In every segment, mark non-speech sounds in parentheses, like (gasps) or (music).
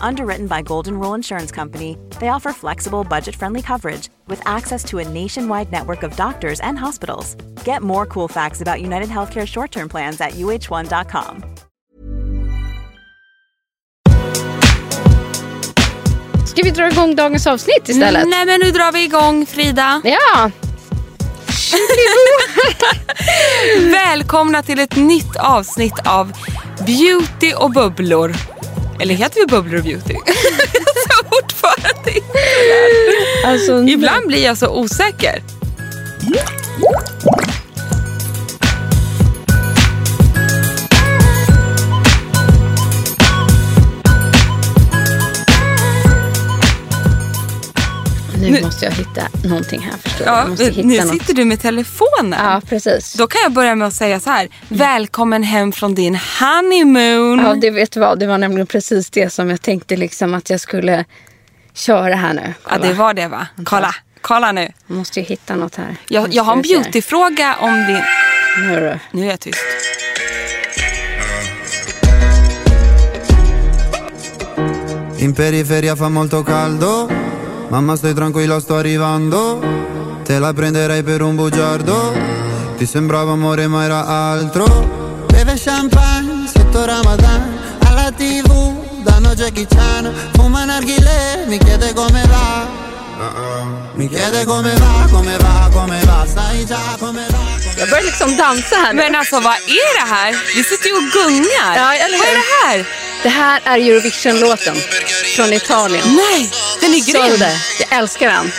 Underwritten by Golden Rule Insurance Company, they offer flexible, budget friendly coverage with access to a nationwide network of doctors and hospitals. Get more cool facts about United Healthcare short term plans at uh1.com. Ska vi dra igång dagens avsnitt istället? Nej men nu drar vi igång Frida. Ja. (laughs) Välkomna till ett nytt avsnitt av Beauty och bubblor. Eller heter vi bubblor och beauty? så fortfarande inte. Alltså, Ibland blir jag så osäker. Måste jag hitta någonting här förstår du. Ja, Jag måste hitta nu något. sitter du med telefonen. Ja, precis. Då kan jag börja med att säga så här. Välkommen hem från din honeymoon. Ja, det vet du vad. Det var nämligen precis det som jag tänkte liksom att jag skulle köra här nu. Ja, det var det va? Kolla, kolla nu. Jag måste ju hitta något här. Jag, jag har en beautyfråga om din... Nu är det. Nu är jag tyst. In periferia fa molto caldo, mamma stai tranquilla sto arrivando, te la prenderei per un bugiardo, ti sembrava amore ma era altro, beve champagne sotto Ramadan, alla tv danno Jackie Chan, fuma narghile, mi chiede come va. Mi chiede come va, come va, come va, sai già come va. Jag börjar liksom dansa här nu. Men alltså vad är det här? Vi sitter ju och gungar. Ja, eller vad är hur? det här? Det här är Eurovision-låten från Italien. Nej, den är grym. Solde. Jag älskar den.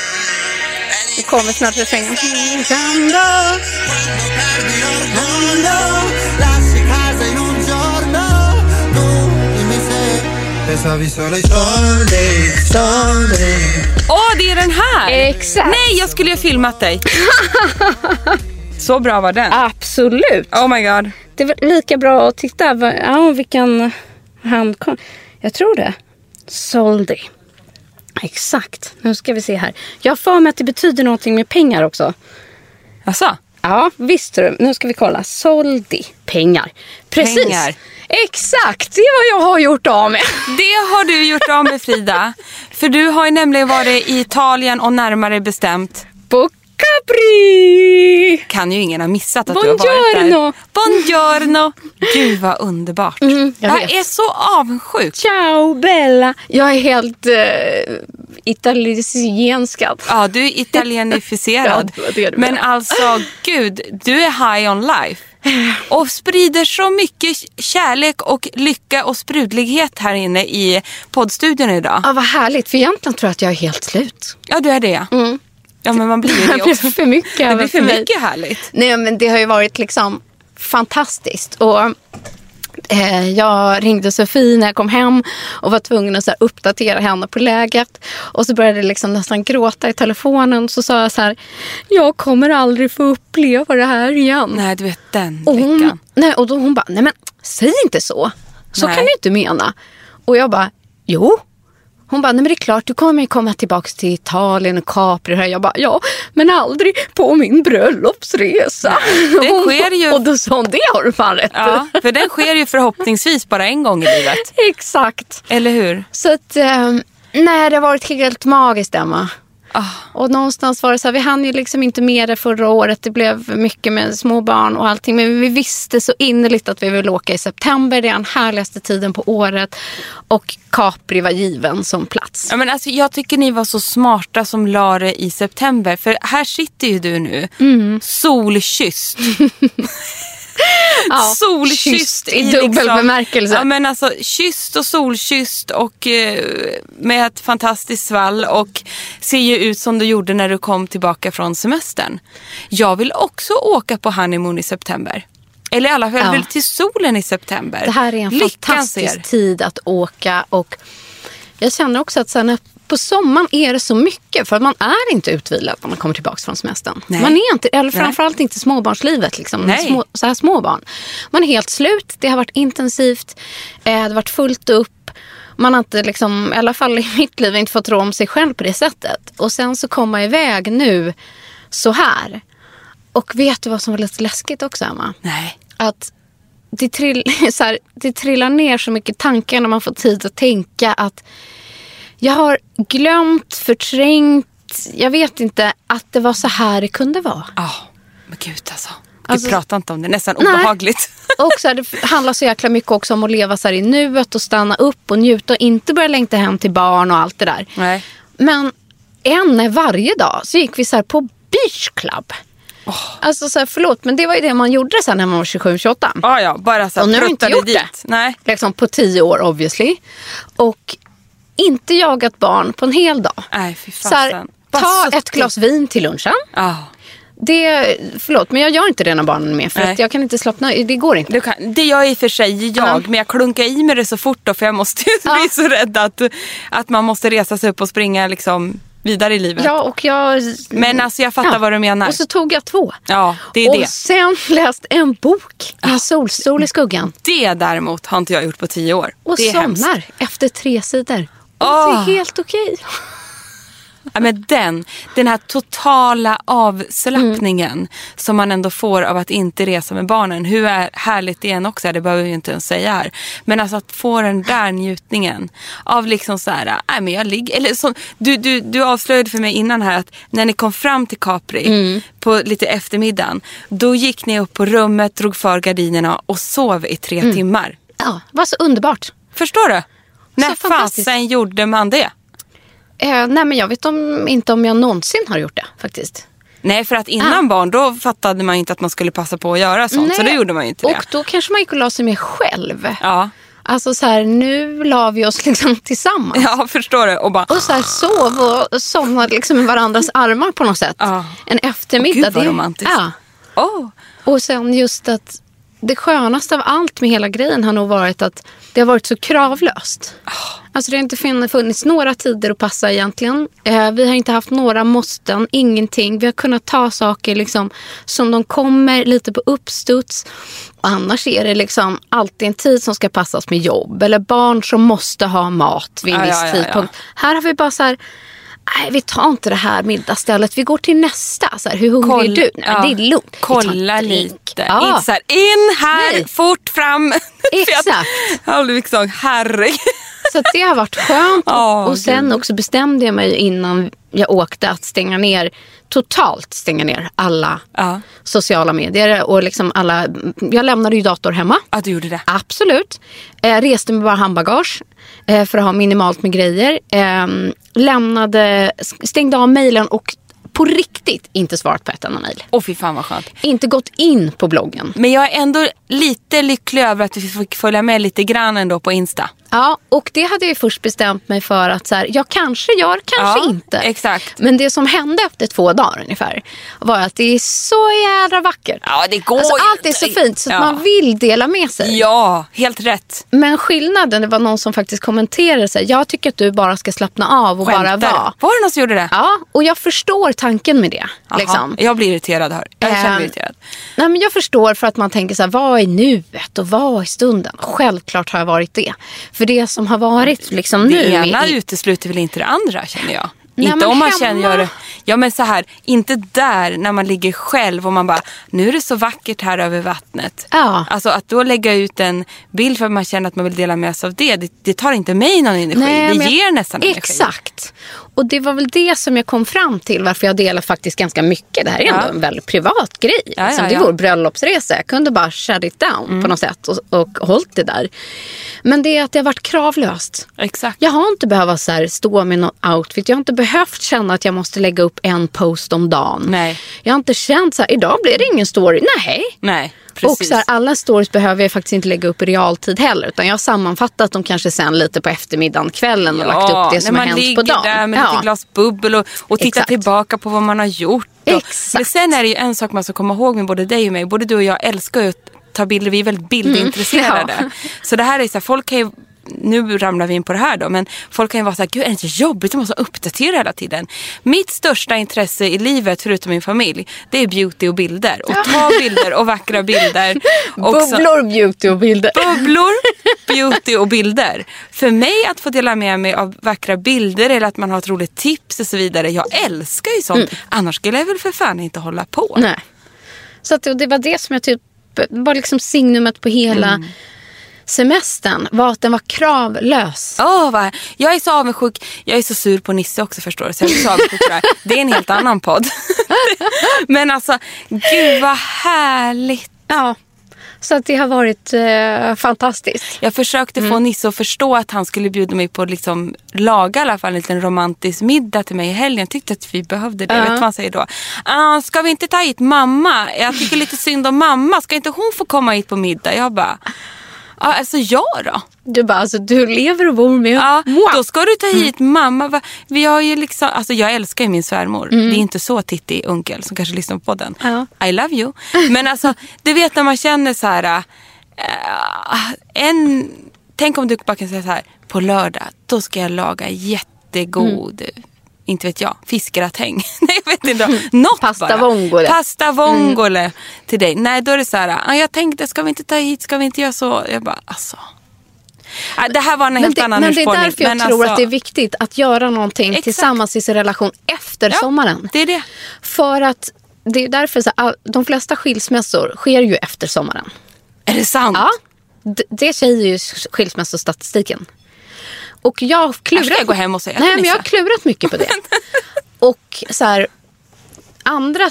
Det kommer snart refrängen. Åh, det är den här. Exakt. Nej, jag skulle ju ha filmat dig. (laughs) Så bra var den. Absolut. Oh my god. Det var lika bra att titta. Ja, vilken handkom. Jag tror det. Soldi. Exakt. Nu ska vi se här. Jag har för mig att det betyder någonting med pengar också. Alltså, Ja, visst du. Nu ska vi kolla. Soldi. Pengar. Precis. Pengar. Exakt. Det är vad jag har gjort av med. det har du gjort av med Frida. För du har ju nämligen varit i Italien och närmare bestämt På Capri. kan ju ingen ha missat att du har varit där. Buongiorno. Buongiorno. Gud vad underbart. jag jag vet. är så avundsjuk. Ciao Bella. Jag är helt uh, italienskad. Ja, du är italienificerad. (laughs) Ja, det det Men alltså, gud, du är high on life. Och sprider så mycket kärlek och lycka och sprudlighet här inne i poddstudion idag. Ja, vad härligt. För egentligen tror jag att jag är helt slut. Ja, du är det. Ja, men man blir ju Det (laughs) det blir också. för mycket. Det blir för mycket härligt. Nej, men det har ju varit liksom fantastiskt. Och eh, jag ringde Sofie när jag kom hem och var tvungen att så här, uppdatera henne på läget. Och så började jag liksom nästan gråta i telefonen. Så sa jag så här, jag kommer aldrig få uppleva det här igen. Nej, du vet den Och hon, lyckan. nej, och då hon bara, nej men säg inte så. Så Nej. kan du inte mena. Och jag bara, jo. Hon bara, nej men det är klart du kommer komma tillbaka till Italien och Capri. Och jag bara, ja men aldrig på min bröllopsresa. det sker ju- Och då sa hon, det har du fan rätt i." Ja, för den sker ju förhoppningsvis bara en gång i livet. (laughs) Exakt. Eller hur? Så att, eh, nej det har varit helt magiskt Emma. Ah. Och någonstans var det så här, vi hann ju liksom inte med det förra året. Det blev mycket med små barn och allting. Men vi visste så innerligt att vi ville åka i september. Det är den härligaste tiden på året. Och Capri var given som plats. Ja, men alltså, jag tycker ni var så smarta som la det i september. För här sitter ju du nu, Mm. solkysst. (laughs) Ja, solkysst. kysst i dubbel bemärkelse. Ja, men alltså, kysst och solkysst och eh, med ett fantastiskt svall och ser ju ut som du gjorde när du kom tillbaka från semestern. Jag vill också åka på honeymoon i september. Eller i alla fall Ja. till solen i september. Det här är en Lyckan fantastisk ser. tid att åka. Och jag känner också att sen på sommaren är det så mycket. För man är inte utvilad när man kommer tillbaka från semestern. Nej. Man är inte, eller Nej. framförallt inte småbarnslivet. Liksom, Nej. små, så här små barn. Man är helt slut. Det har varit intensivt. Eh, det har varit fullt upp. Man har inte, liksom, i alla fall i mitt liv, inte fått rå om sig själv på det sättet. Och sen så komma iväg nu så här. Och vet du vad som var lite läskigt också, Emma? Nej. att det, trill, (laughs) så här, det trillar ner så mycket tankar när man får tid att tänka att jag har glömt, förträngt, jag vet inte att det var så här det kunde vara. Ja, men gud alltså. Vi Alltså- pratar inte om det, nästan Nej. obehagligt. (laughs) Och så här, det handlar så jäkla mycket också om att leva så här i nuet och stanna upp och njuta och inte börja längta hem till barn och allt det där. Nej. Men en varje dag så gick vi så här på beach club. Alltså så här, förlåt men det var ju det man gjorde sen när man var 27-28. Ja, ja, bara så Och nu har här, vi inte gjort dit. det. Nej. Liksom på tio år obviously. Och inte jagat barn på en hel dag. Nej, fy Så här, fasen. Ta ett glas vin till lunchen. Ja. Det, förlåt, men jag gör inte det när barnen är med. För Nej. att jag kan inte slappna, det går inte. Kan, det gör i och för sig jag, Ja. men jag klunkar i mig det så fort då för jag måste ju Ja. (laughs) bli så rädd att, att man måste resa sig upp och springa liksom vidare i livet. Ja, och jag... Men alltså jag fattar Ja. vad du menar. Och så tog jag två. Ja, det är och det. sen (laughs) läst en bok, En solstol i skuggan. Det däremot har inte jag gjort på tio år. Och det är hemskt. somnar efter tre sidor. Åh. Det är helt okej. Ja, men den, den här totala avslappningen som man ändå får av att inte resa med barnen. Hur är, härligt det än också är, det behöver vi inte ens säga här. Men alltså att få den där njutningen av liksom så här, nej men jag ligger, eller som, du, du, du avslöjade för mig innan här att när ni kom fram till Capri på lite eftermiddagen, då gick ni upp på rummet, drog för gardinerna och sov i tre timmar. Ja, det var så underbart. Förstår du? När fasen gjorde man det? Eh, nej, men jag vet om, inte om jag någonsin har gjort det faktiskt. Nej, för att innan barn då fattade man inte att man skulle passa på att göra sånt. Så Nej. då gjorde man inte det. Och då kanske man gick och la sig med själv. Ja. Alltså så här, nu la vi oss (laughs) liksom tillsammans. ja, förstår du? Och bara... Och så här sov och somnade liksom i varandras armar på något sätt. Ja. En eftermiddag. Åh, gud, vad det- romantiskt. Ja. Oh. Och sen just att det skönaste av allt med hela grejen har nog varit att det har varit så kravlöst. Alltså det har inte fun- funnits några tider att passa egentligen. Eh, vi har inte haft några måsten, ingenting. Vi har kunnat ta saker liksom som de kommer, lite på uppstuds. Och annars är det liksom alltid en tid som ska passas med jobb. Eller barn som måste ha mat vid en Ja, viss ja, ja. tidpunkt. Här har vi bara så här, nej vi tar inte det här middagsstället, vi går till nästa. Så här, hur hungrig Koll- är du? Nej, ja. det är lugnt. Kolla lite. Ja. Inte så här, in här, Nej. fort fram. (laughs) Exakt. Jag har blivit så herregud. Så det har varit skönt. Åh, och sen Gud. också bestämde jag mig innan jag åkte att stänga ner, totalt stänga ner alla Ja. sociala medier. Och liksom alla, jag lämnade ju dator hemma. Att du gjorde det. Absolut. Eh, reste med bara handbagage eh, för att ha minimalt med grejer. Eh, lämnade, stängde av mejlen och på riktigt inte svarat på ett enda mejl. Åh fy fan vad skönt. Inte gått in på bloggen. Men jag är ändå lite lycklig över att vi fick följa med lite grann ändå på Insta. Ja, och det hade jag först bestämt mig för att så här, jag kanske gör, kanske Ja, inte. exakt. Men det som hände efter två dagar ungefär var att det är så jädra vackert. Ja, det går alltså, allt är så fint så att Ja. man vill dela med sig. Ja, helt rätt. Men skillnaden, det var någon som faktiskt kommenterade sig. Jag tycker att du bara ska slappna av och bara Skämtar du? vara. Var det någon som gjorde det? Ja, och jag förstår tanken med det. Aha, Liksom. Jag blir irriterad här. Jag känner mig Ehm, irriterad. Nej, men jag förstår för att man tänker så här, vad är nuet och vad är stunden? Självklart har jag varit det. För det som har varit liksom nu. Det ena är- utesluter väl inte det andra känner jag. Nej, inte om man hemma- känner. Ja men så här, inte där när man ligger själv och man bara, nu är det så vackert här över vattnet. Ja. Alltså att då lägga ut en bild för att man känner att man vill dela med sig av det, det, det tar inte mig någon energi. Nej, det men jag- ger nästan energi. Exakt. Och det var väl det som jag kom fram till varför jag delar faktiskt ganska mycket. Det här är ändå Ja. en väldigt privat grej. Ja, liksom, ja, det är vår bröllopsresa. Jag kunde bara shut it down på något sätt och, och hållit det där. Men det är att det har varit kravlöst. Exakt. Jag har inte behövt så här, stå med någon outfit. Jag har inte behövt känna att jag måste lägga upp en post om dagen. Nej. Jag har inte känt så här, idag blir det ingen story. Nej. Nej, Och precis. så här, alla stories behöver jag faktiskt inte lägga upp i realtid heller. Utan jag har sammanfattat dem kanske sen lite på eftermiddagen, kvällen och lagt upp det som när har man hänt på ligger dagen. där med Ja. lite glas bubbel och, och tittar tillbaka på vad man har gjort. Och, Exakt. Men sen är det ju en sak man ska komma ihåg med både dig och mig. Både du och jag älskar ju att ta bilder. Vi är väldigt (laughs) bildintresserade. Mm, Så det här är så här, folk kan ju nu ramlar vi in på det här då, men folk kan ju vara så här, gud är det inte jobbigt, du måste uppdatera hela tiden. Mitt största intresse i livet, förutom min familj, det är beauty och bilder. Och ta bilder och vackra bilder. (laughs) Bubblor, beauty och bilder. bubblor, (laughs) beauty och bilder. För mig att få dela med mig av vackra bilder eller att man har ett roligt tips och så vidare. Jag älskar ju sånt. Annars skulle jag väl för fan inte hålla på. Nej. Så att det, det var det som jag typ var liksom signumet på hela Mm. Semestern. Var att den var kravlös. Åh, vad, jag är så avundsjuk. Jag är så sur på Nisse också förstår du. Så jag är så avundsjuk det, är en helt annan podd. (laughs) Men alltså, gud vad härligt. Ja. Så att det har varit eh, fantastiskt. Jag försökte få Nisse att förstå att han skulle bjuda mig på liksom, laga i alla fall en liten romantisk middag till mig i helgen. Jag tyckte att vi behövde det. Ja. Vet du vad han säger då? Ah, ska vi inte ta hit mamma? Jag tycker lite synd om mamma. Ska inte hon få komma hit på middag? Jag bara, ah, alltså jag då? Du bara, alltså du lever och bor med Ja, då ska du ta hit mamma. Va- Vi har ju liksom, alltså jag älskar ju min svärmor. Det är inte så Titti Unkel som kanske lyssnar på podden. Ja. I love you. Men alltså, (laughs) du vet när man känner så här. äh, en, tänk om du bara kan säga så här. På lördag, då ska jag laga jättegod inte vet jag, fiskgratäng. (laughs) Nej jag vet inte. Något Pasta bara. vongole. Pasta vongole till dig. Nej då är det så här, ah, jag tänkte ska vi inte ta hit, ska vi inte göra så? Jag bara alltså. Ah, Det här var en helt det, annan men det är därför jag Men tror alltså- att det är viktigt att göra någonting Exakt. tillsammans i sin relation efter Ja, sommaren. Det är det. För att det är därför så, all- de flesta skilsmässor sker ju efter sommaren. Är det sant? Ja, d- det säger ju skilsmässostatistiken. Och jag har klurat... ska jag gå hem och säga Nej, men jag har klurat mycket på det. (laughs) och så här, andra...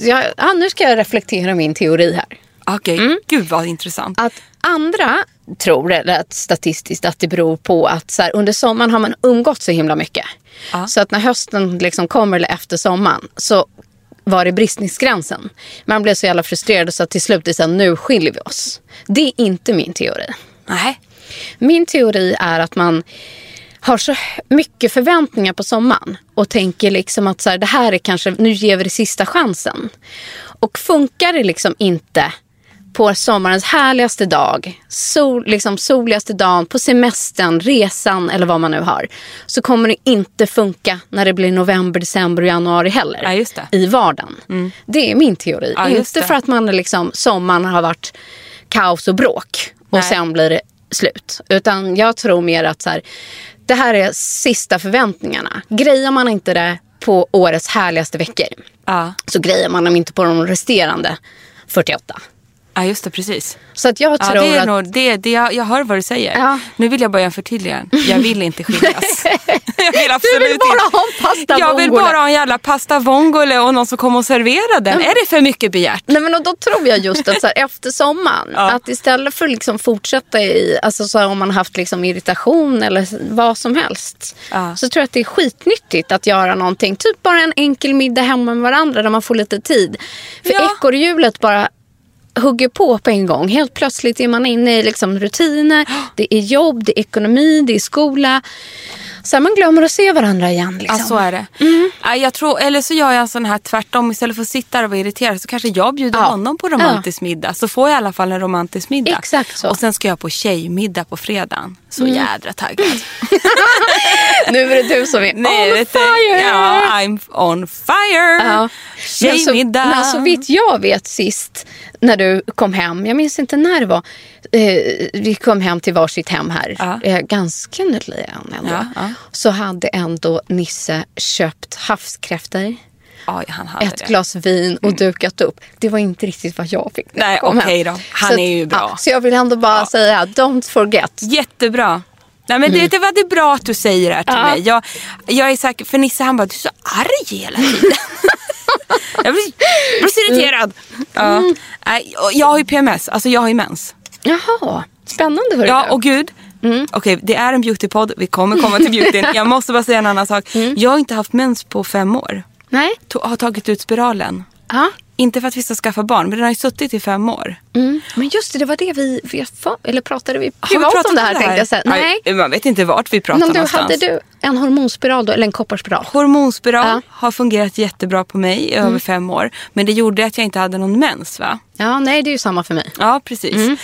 Ja, ja, nu ska jag reflektera min teori här. Okej, Mm. gud vad intressant. Att andra tror, eller att statistiskt, att det beror på att så här, under sommaren har man umgått så himla mycket. Ja. Så att när hösten liksom kommer, eller efter sommaren, så var det bristningsgränsen. Man blev så jävla frustrerad så att till slut det så här, nu skiljer vi oss. Det är inte min teori. Nej. Min teori är att man har så mycket förväntningar på sommaren och tänker liksom att så här, det här är kanske, nu ger vi det sista chansen. Och funkar det liksom inte på sommarens härligaste dag, sol, liksom soligaste dagen, på semestern, resan eller vad man nu har. Så kommer det inte funka när det blir november, december och januari heller. Ja. I vardagen. Det är min teori. Ja, inte för att man liksom, sommaren har varit kaos och bråk och Nej. sen blir det slut. Utan jag tror mer att så här, det här är sista förväntningarna. Grejar man inte det på årets härligaste veckor Ja. så grejer man dem inte på de resterande 48. Ja, just det, precis. Så att jag Ja, tror det är att... nog, det, det, jag, jag hör vad du säger. Ja. Nu vill jag börja förtydliga. Jag vill inte skiljas. (laughs) (laughs) jag vill absolut Du vill bara inte. ha en pasta Jag vill bara ha en jävla pasta vongole och någon som kommer och serverar den. Är det för mycket begärt? Nej, men och då tror jag just att så här, efter sommaren, Ja. att istället för att liksom fortsätta i, alltså så här, om man haft liksom irritation eller vad som helst. Ja. Så tror jag att det är skitnyttigt att göra någonting. Typ bara en enkel middag hemma med varandra där man får lite tid. För ekorrhjulet bara hugger på på en gång. Helt plötsligt är man inne i liksom rutiner. (gasps) Det är jobb, det är ekonomi, det är skola. Så man glömmer att se varandra igen. Liksom. Ja, så är det. Mm. Ja, Jag tror, eller så gör jag en sån här tvärtom. Istället för att sitta där och vara irriterad så kanske jag bjuder Ja. honom på romantisk middag. Så får jag i alla fall en romantisk middag. Exakt så. Mm. Och sen ska jag på tjejmiddag på fredagen. Så jädra taggad. (laughs) Nu är det du som är (laughs) Nej, on fire! Ja, I'm on fire. Ja. Tjejmiddag. Men så, men så vitt jag vet sist när du kom hem, jag minns inte när det var, eh, vi kom hem till varsitt hem här, Ja. eh, ganska nyligen ändå. Ja, ja. Så hade ändå Nisse köpt havskräftor, Ja, ett det. glas vin och dukat upp. Det var inte riktigt vad jag fick när Nej, okej hem. då. Han Så att, är ju bra. Ja, så jag vill ändå bara säga, don't forget. Jättebra. Nej, men det, det var det bra att du säger det här till Mm. Mig. Jag, jag är säker, för Nisse han bara, du är så arg hela tiden. (laughs) (laughs) jag blir, blir så irriterad. Ja. Mm. Jag har ju PMS, alltså jag har ju mens. Jaha, spännande hörru Ja, och gud. Mm. Okej, det är en beautypodd. Vi kommer komma till beautyn. (laughs) Jag måste bara säga en annan sak. Mm. Jag har inte haft mens på fem år. Nej? To- har tagit ut spiralen. Ja. Inte för att vi ska skaffa barn, men den har ju suttit i fem år. Mm. Men just det, det var det vi, vi eller pratade vi Har vi privat pratat om det här, tänkte jag säga. Nej. Aj, Man vet inte vart vi Men du, någonstans. hade du en hormonspiral då, eller en kopparspiral? Hormonspiral Ja. Mm. har fungerat jättebra på mig i över fem år. Men det gjorde att jag inte hade någon mens va? Ja, nej det är ju samma för mig. Ja, precis.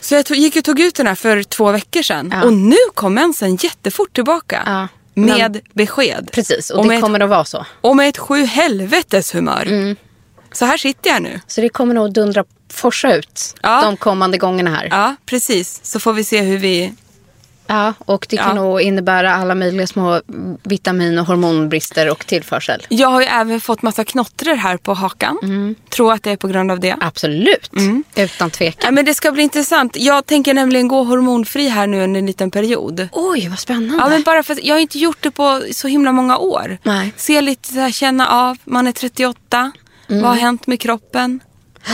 Så jag tog, gick och tog ut den här för två veckor sedan. Ja. Och nu kom mensen jättefort tillbaka. Ja. Med besked. Precis, och, det kommer att vara så. och med ett sju helvetes humör. Mm. Så här sitter jag nu. Så det kommer nog dundra forsa ut Ja. de kommande gångerna här. Ja, precis. Så får vi se hur vi... Ja, och det kan Ja. nog innebära alla möjliga små vitamin och hormonbrister och tillförsel. Jag har ju även fått massa knottror här på hakan. Mm. Tror att det är på grund av det. Absolut, utan Ja, tvekan. men det ska bli intressant. Jag tänker nämligen gå hormonfri här nu under en liten period. Oj, vad spännande. Ja, men bara för att jag har inte gjort det på så himla många år. Nej. Se lite så här, känna av, man är 38. Mm. Vad har hänt med kroppen?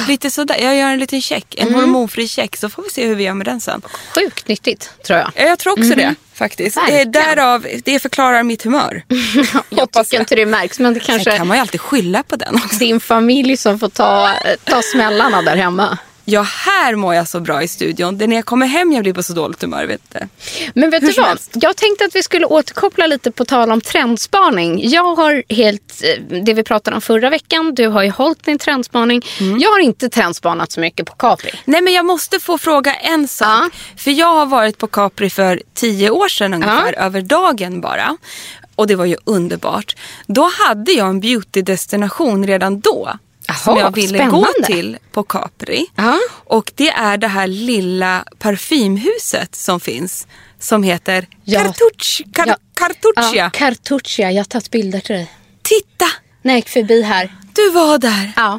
Lite sådär, jag gör en liten check, Mm. en hormonfri check så får vi se hur vi gör med den sen. Sjukt nyttigt, tror jag. Ja, Jag tror också det faktiskt. Eh, Verkligen. Därav, det förklarar mitt humör. (laughs) Jag tycker inte det märks, men det Sen kanske kan man ju alltid skylla på den också. din familj som får ta, ta smällarna där hemma. Ja, här mår jag så bra i studion. Det är när jag kommer hem jag blir på så dåligt humör. Vet du. Men vet Hur du vad? helst. Jag tänkte att vi skulle återkoppla lite på tal om trendspaning. Jag har helt, eh, det vi pratade om förra veckan, du har ju hållit din trendspaning. Mm. Jag har inte trendspanat så mycket på Capri. Nej men jag måste få fråga en sak. Ja. För jag har varit på Capri för tio år sedan ungefär, över dagen bara. Och det var ju underbart. Då hade jag en beautydestination redan då. Som Jaha, jag ville spännande. gå till på Capri. Ja. Och det är det här lilla parfymhuset som finns. Som heter Ja. Cartucci. Car- Ja. Cartuccia. Ja, Cartuccia, jag har tagit bilder till dig. Titta, När jag gick förbi här. du var där. Ja.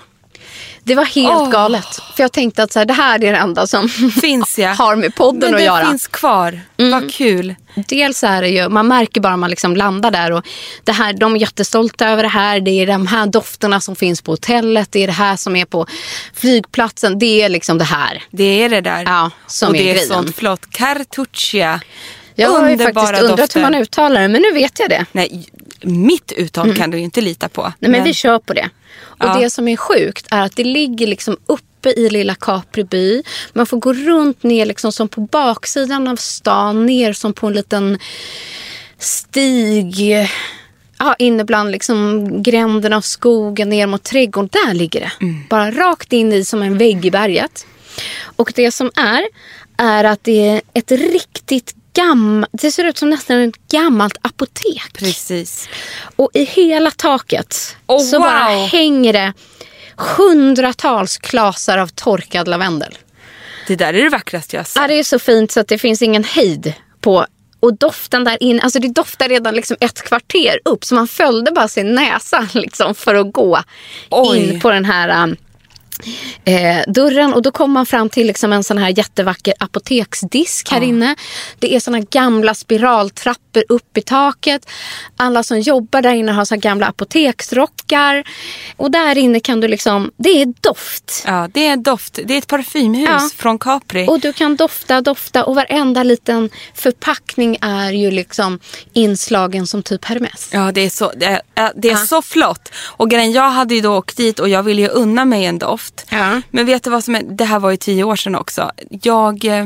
Det var helt Åh. galet. För jag tänkte att så här, det här är det enda som Finns jag. (laughs) har med podden Men att det göra. Mm. finns kvar. Vad kul. Dels är det ju, man märker bara man liksom landar där och det här, de är jättestolta över det här. Det är de här dofterna som finns på hotellet. Det är det här som är på flygplatsen. Det är liksom det här. Det är det där. Ja, som och är det är grejen. sånt flott. Cartuccia. Jag har ju faktiskt undrat dofter. hur man uttalar det, men nu vet jag det. Nej, mitt uttal kan du ju inte lita på. Nej, men, vi kör på det. Och Ja. det som är sjukt är att det ligger liksom uppe i lilla Capriby. Man får gå runt ner liksom som på baksidan av stan, ner som på en liten stig. Ja, inne bland liksom gränderna av skogen ner mot trädgården. Där ligger det. Bara rakt in i som en vägg i berget. Och det som är, är att det är ett riktigt gammalt, det ser ut som nästan ett gammalt apotek. Precis. Och i hela taket Oh, så wow. bara hänger det hundratals klasar av torkad lavendel. Det där är det vackraste jag sett. Ja, det är så fint så att det finns ingen hejd på. Och doften där inne, alltså det doftar redan liksom ett kvarter upp. Så man följde bara sin näsa (laughs) liksom för att gå Oj. in på den här um, eh, dörren. Och då kommer man fram till liksom en sån här jättevacker apoteksdisk här inne. Det är såna gamla spiraltrappor upp i taket. Alla som jobbar där inne har såna gamla apoteksrockar. Och där inne kan du liksom, det är doft. Ja, det är doft. Det är ett parfymhus Ja. från Capri. Och du kan dofta, dofta och varenda liten förpackning är ju liksom inslagen som typ Hermes. Ja, det är, så, det är, ja, det är Ja. så flott. Och grejen, jag hade ju då åkt dit och jag ville ju unna mig en doft. Ja. Men vet du vad som är, det här var ju tio år sedan också. Jag, eh,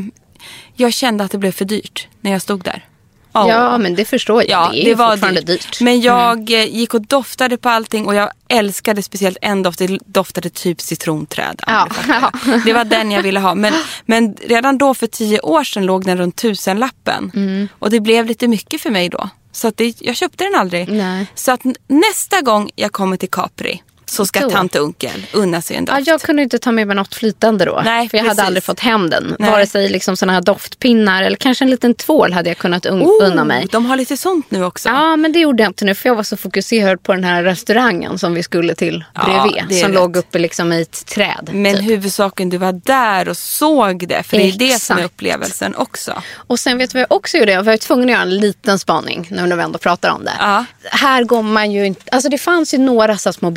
jag kände att det blev för dyrt när jag stod där. Ja. Ja, men det förstår jag. Ja, det är ju fortfarande dyrt. Men jag eh, gick och doftade på allting och jag älskade speciellt en doft. Det doftade typ citronträd. Ja. Fattar. (laughs) Det var den jag ville ha. Men, men redan då för tio år sedan låg den runt tusenlappen. Mm. Och det blev lite mycket för mig då. Så att det, jag köpte den aldrig. Nej. Så att nästa gång jag kommer till Capri så ska Då. tant Unkel unna sig en Ja, doft. jag kunde inte ta med mig något flytande då. Nej, för jag hade precis. aldrig fått hem den. Nej. Vare sig liksom såna här doftpinnar eller kanske en liten tvål hade jag kunnat un- Oh, unna mig. De har lite sånt nu också. Ja, men det gjorde jag inte nu för jag var så fokuserad på den här restaurangen som vi skulle till Ja, bredvid. som rätt. låg uppe liksom i ett träd. Men typ. huvudsaken du var där och såg det. För det är det som är upplevelsen också. Och sen vet du vad jag också gjorde? Jag var tvungen att göra en liten spaning nu när vi ändå pratar om det. Ja. Här går man ju inte... Alltså det fanns ju några så små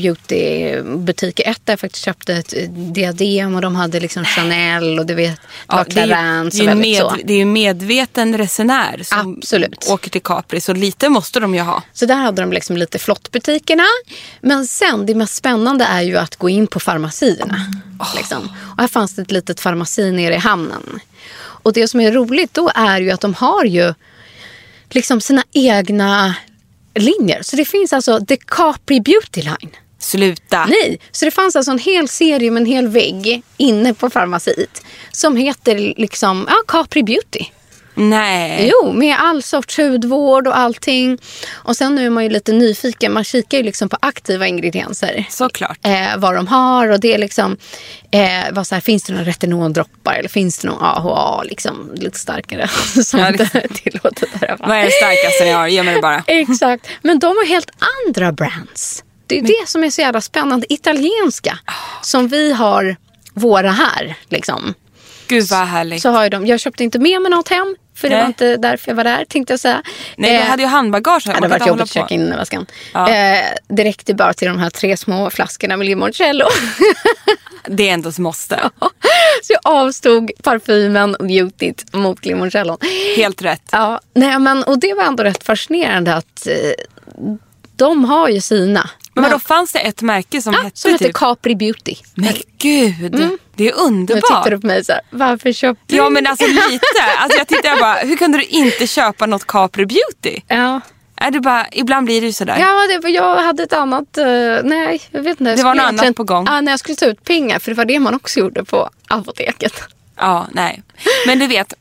beautybutiker. Ett där jag faktiskt köpte ett diadem och de hade liksom Chanel och du vet, Ja, det är ju- det är väldigt så. med, det är ju medveten resenär som Absolut. åker till Capri. Så lite måste de ju ha. Så där hade de liksom lite flottbutikerna. Men sen det mest spännande är ju att gå in på farmacierna. Liksom. Och här fanns det ett litet farmaci nere i hamnen. Och det som är roligt då är ju att de har ju liksom sina egna linjer. Så det finns alltså The Capri Beauty Line. Sluta. Nej, så det fanns alltså en hel serie med en hel vägg inne på farmaciet. Som heter liksom ja, Capri Beauty. Nej. Jo, med all sorts hudvård och allting. Och sen nu är man ju lite nyfiken. Man kikar ju liksom på aktiva ingredienser. Såklart. Eh, vad de har och det är liksom, eh, vad så här, finns det några retinoldroppar eller finns det någon AHA liksom lite starkare (laughs) som Ja, inte (laughs) det- är tillåtet här. Vad är det starkaste ni har? Ge mig det bara. (laughs) Exakt, men de har helt andra brands. Det är det som är så jävla spännande. Italienska, som vi har våra här. Liksom. Gud vad härligt. Så har ju de, jag köpte inte med mig något hem, för det Nej. var inte därför jag var där tänkte jag säga. Nej, du Eh, hade ju handbagage. här. Ja, det kan var inte jobbigt att checka in i väskan. Ja. Eh, det räckte bara till de här tre små flaskorna med limoncello. (laughs) Det är ändå ett måste. (laughs) så jag avstod parfymen och beautyt mot limoncellon. Helt rätt. Ja, nej, men, och det var ändå rätt fascinerande att eh, de har ju sina. Men då fanns det ett märke som Ja, hette som heter typ... Capri Beauty. Men gud, det är Nu tittar underbart. du på mig så här, varför köpte du? Ja men alltså lite. Alltså, jag tittar bara, hur kunde du inte köpa något Capri Beauty? Ja, Är det bara, ibland blir det ju sådär. ja det jag hade ett annat, eh, nej jag vet inte. Jag Det var något annat på gång. Ja, när jag skulle ta ut pengar, för det var det man också gjorde på apoteket. Ja, nej. Men du vet,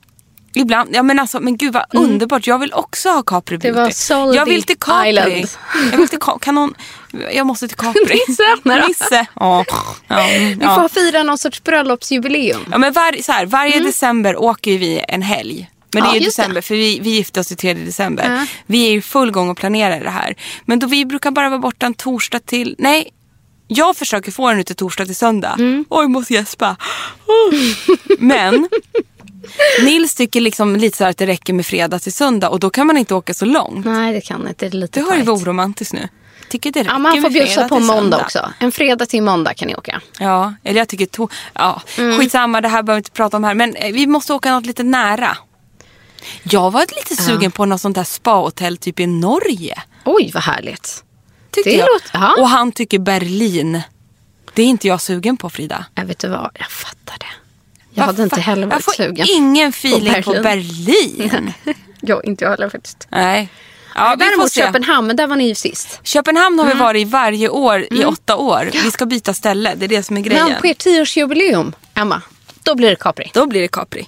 ibland, ja men alltså, men gud vad underbart. Jag vill också ha Capri Beauty. Mm. var Solidi jag vill till Capri. Island. Jag vill till. Kan någon, jag måste till Capri. (laughs) Nisse. Nisse. Ja. Ja, Vi ja. får fira någon sorts bröllopsjubileum. ja men var, så här, varje december åker vi en helg. Men det Mm. Ja, är ju just det. december för vi, vi gifte oss i 3 december. Ja. Vi är i full gång och planerar det här. Men då vi brukar bara vara borta en torsdag till, nej. Jag försöker få den ut till torsdag till söndag. Mm. Oj, måste gäspa. (laughs) Men Nils tycker liksom lite så här att det räcker med fredag till söndag och då kan man inte åka så långt. Nej, det kan inte. Det är lite Det har ju varit oromantiskt nu. Tycker det räcker Ja, man får bjussa på måndag söndag. också. En fredag till måndag kan ni åka. Ja, eller jag tycker to- ja, Mm. skitsamma det här behöver vi inte prata om här. Men eh, vi måste åka något lite nära. Jag var lite sugen på något sånt där spahotell typ i Norge. Oj, vad härligt. Tyckte Det jag. låter- ja. Och han tycker Berlin. Det är inte jag sugen på Frida. Jag vet du vad, jag fattar det. Jag hade inte heller varit Jag får sugen. ingen feeling på Berlin. Berlin. (laughs) jag inte jag heller faktiskt. Nej. Ja, vi får Däremot. Köpenhamn, men där var ni ju sist. Köpenhamn har vi varit i varje år i åtta år. Vi ska byta ställe, det är det som är grejen. Men på ert tioårsjubileum, Emma, då blir det Capri. Då blir det Capri.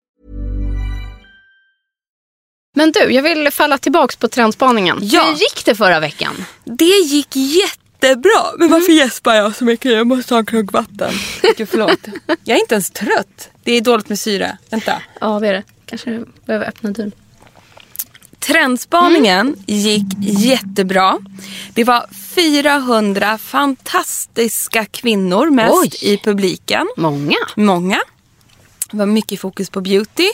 Men du, jag vill falla tillbaka på trendspaningen. Ja. Hur gick det förra veckan? Det gick jättebra. Men varför gäspar jag så mycket? Jag måste ha en klunk vatten. (laughs) Gud, förlåt. Jag är inte ens trött. Det är dåligt med syre. Vänta. Ja, det är det. Kanske behöver öppna dörren. Trendspaningen gick jättebra. Det var 400 fantastiska kvinnor mest Oj. i publiken. Många. Många. Det var mycket fokus på beauty.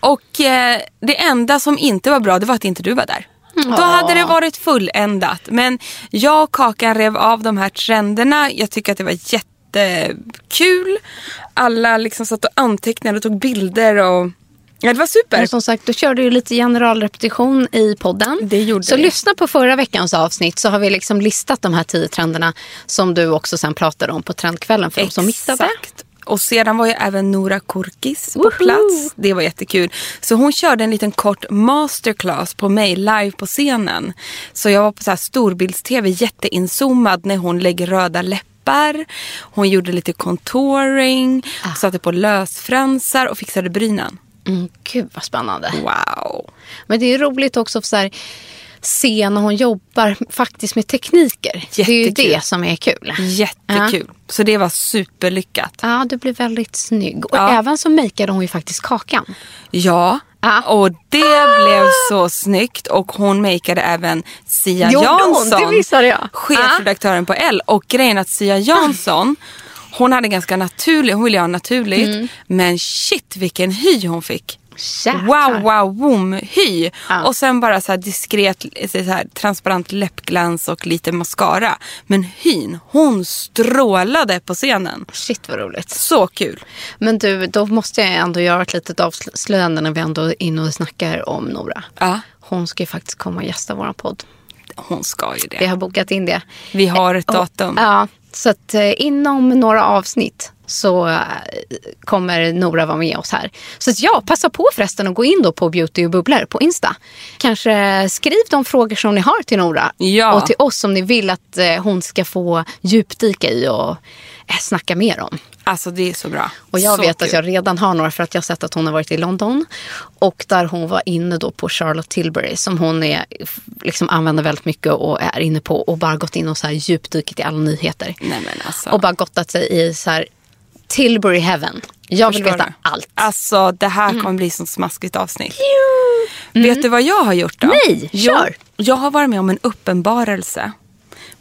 Och eh, det enda som inte var bra det var att inte du var där. Då hade det varit fulländat. Men jag och Kakan rev av de här trenderna. Jag tycker att det var jättekul. Alla liksom satt och antecknade och tog bilder. Och... Ja, det var super. Men som sagt, då körde du lite generalrepetition i podden. Det gjorde så vi. lyssna på förra veckans avsnitt så har vi liksom listat de här tio trenderna som du också sen pratade om på trendkvällen för de som missade. Exakt. Och sedan var ju även Nora Korkis på Woho! plats. Det var jättekul. Så hon körde en liten kort masterclass på mig live på scenen. Så jag var på så här storbilds-tv jätteinzoomad när hon lägger röda läppar. Hon gjorde lite contouring, Ah. satte på lösfransar och fixade brynen. Mm, gud vad spännande. Wow. Men det är roligt också för så här, se när hon jobbar faktiskt med tekniker. Det är ju Jättekul. det som är kul. Jättekul. Så det var superlyckat. Ja, du blev väldigt snygg. Och Ja. även så makeade hon ju faktiskt kakan. Ja, Ah. och det blev så snyggt. Och hon makeade även Sia hon? Jansson. Det missade jag. Chefredaktören på L. Och grejen att Sia Jansson, hon hade ganska naturlig, hon ville ha naturligt. Mm. Men shit vilken hy hon fick. Jäklar. Wow, wow, boom, hy. Ja. Och sen bara så diskret, så här, transparent läppglans och lite mascara. Men hyn, hon strålade på scenen. Shit vad roligt. Så kul. Men du, då måste jag ändå göra ett litet avslöjande när vi ändå är inne och snackar om Nora. Ja, Hon ska ju faktiskt komma och gästa vår podd. hon ska ju Vi det. har bokat in det. Vi har ett datum. Ja, så att eh, inom några avsnitt så eh, kommer Nora vara med oss här. Så att ja, passa på förresten att gå in då på Beauty och bubblor på Insta. Kanske skriv de frågor som ni har till Nora Ja. och till oss som ni vill att eh, hon ska få djupdyka i och eh, snacka mer om. Alltså det är så bra. Och jag så vet kul. att jag redan har några för att jag har sett att hon har varit i London. Och där hon var inne då på Charlotte Tilbury som hon är, liksom använder väldigt mycket och är inne på. Och bara gått in och så här djupdykit i alla nyheter. Nej men alltså. Och bara gottat sig i så här Tilbury heaven. Jag vill Förstår veta du? allt. Alltså det här kommer bli sånt smaskigt avsnitt. Vet du vad jag har gjort då? Mm. Nej, kör. Jag har varit med om en uppenbarelse.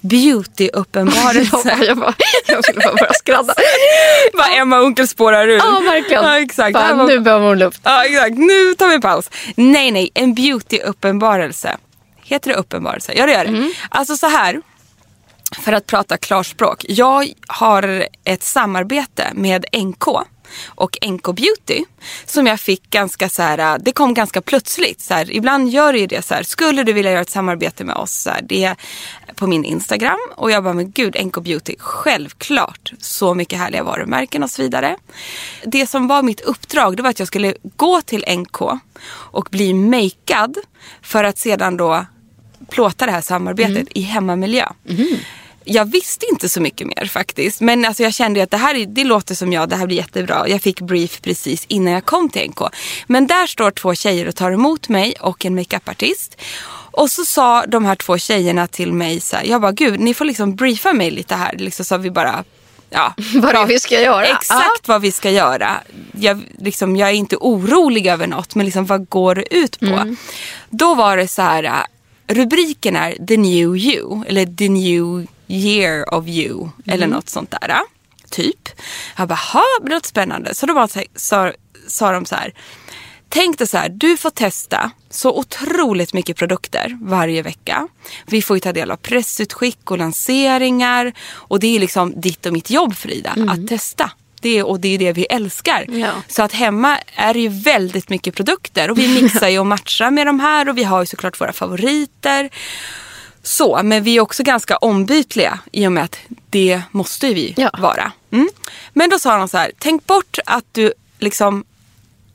Beauty-uppenbarelse. (laughs) jag, bara, jag ville bara börja skratta. (laughs) Vad Emma Unkel spårar ur. Ja, verkligen. Ja, exakt. Bara, Det här var- Nu behöver hon luft. Ja, exakt. Nu tar vi en paus. Nej, nej. En beauty-uppenbarelse. Heter det uppenbarelse? Ja, det gör det. Mm. Alltså så här. För att prata klarspråk. Jag har ett samarbete med NK och NK Beauty som jag fick ganska så här, det kom ganska plötsligt. Så här, ibland gör det ju det så här, skulle du vilja göra ett samarbete med oss? Så här, det är på min Instagram och jag bara, men gud NK Beauty, självklart. Så mycket härliga varumärken och så vidare. Det som var mitt uppdrag det var att jag skulle gå till NK och bli makead för att sedan då plåta det här samarbetet i hemmamiljö. Jag visste inte så mycket mer faktiskt. Men alltså jag kände att det här är- det låter som jag, det här blir jättebra. Jag fick brief precis innan jag kom till NK. Men där står två tjejer och tar emot mig och en makeupartist. Och så sa de här två tjejerna till mig så här, jag bara gud ni får liksom briefa mig lite här. Liksom så vi bara, ja. (laughs) Vad det vi ska göra. Exakt vad vi ska göra. Jag, liksom, jag är inte orolig över något, men liksom, vad går det ut på? Då var det så här, äh, rubriken är The New You, eller The New Year of You, eller något sånt där. Typ. Jag bara, ha, det låter spännande. Så då bara, sa, sa de så här, tänk dig så här, du får testa så otroligt mycket produkter varje vecka. Vi får ju ta del av pressutskick och lanseringar. Och det är liksom ditt och mitt jobb Frida, att testa. Det och det är det vi älskar. Ja. Så att hemma är det ju väldigt mycket produkter. Och vi (laughs) mixar ju och matchar med de här och vi har ju såklart våra favoriter. Så, men vi är också ganska ombytliga i och med att det måste vi Ja. vara. Mm. Men då sa de så här, tänk bort att du liksom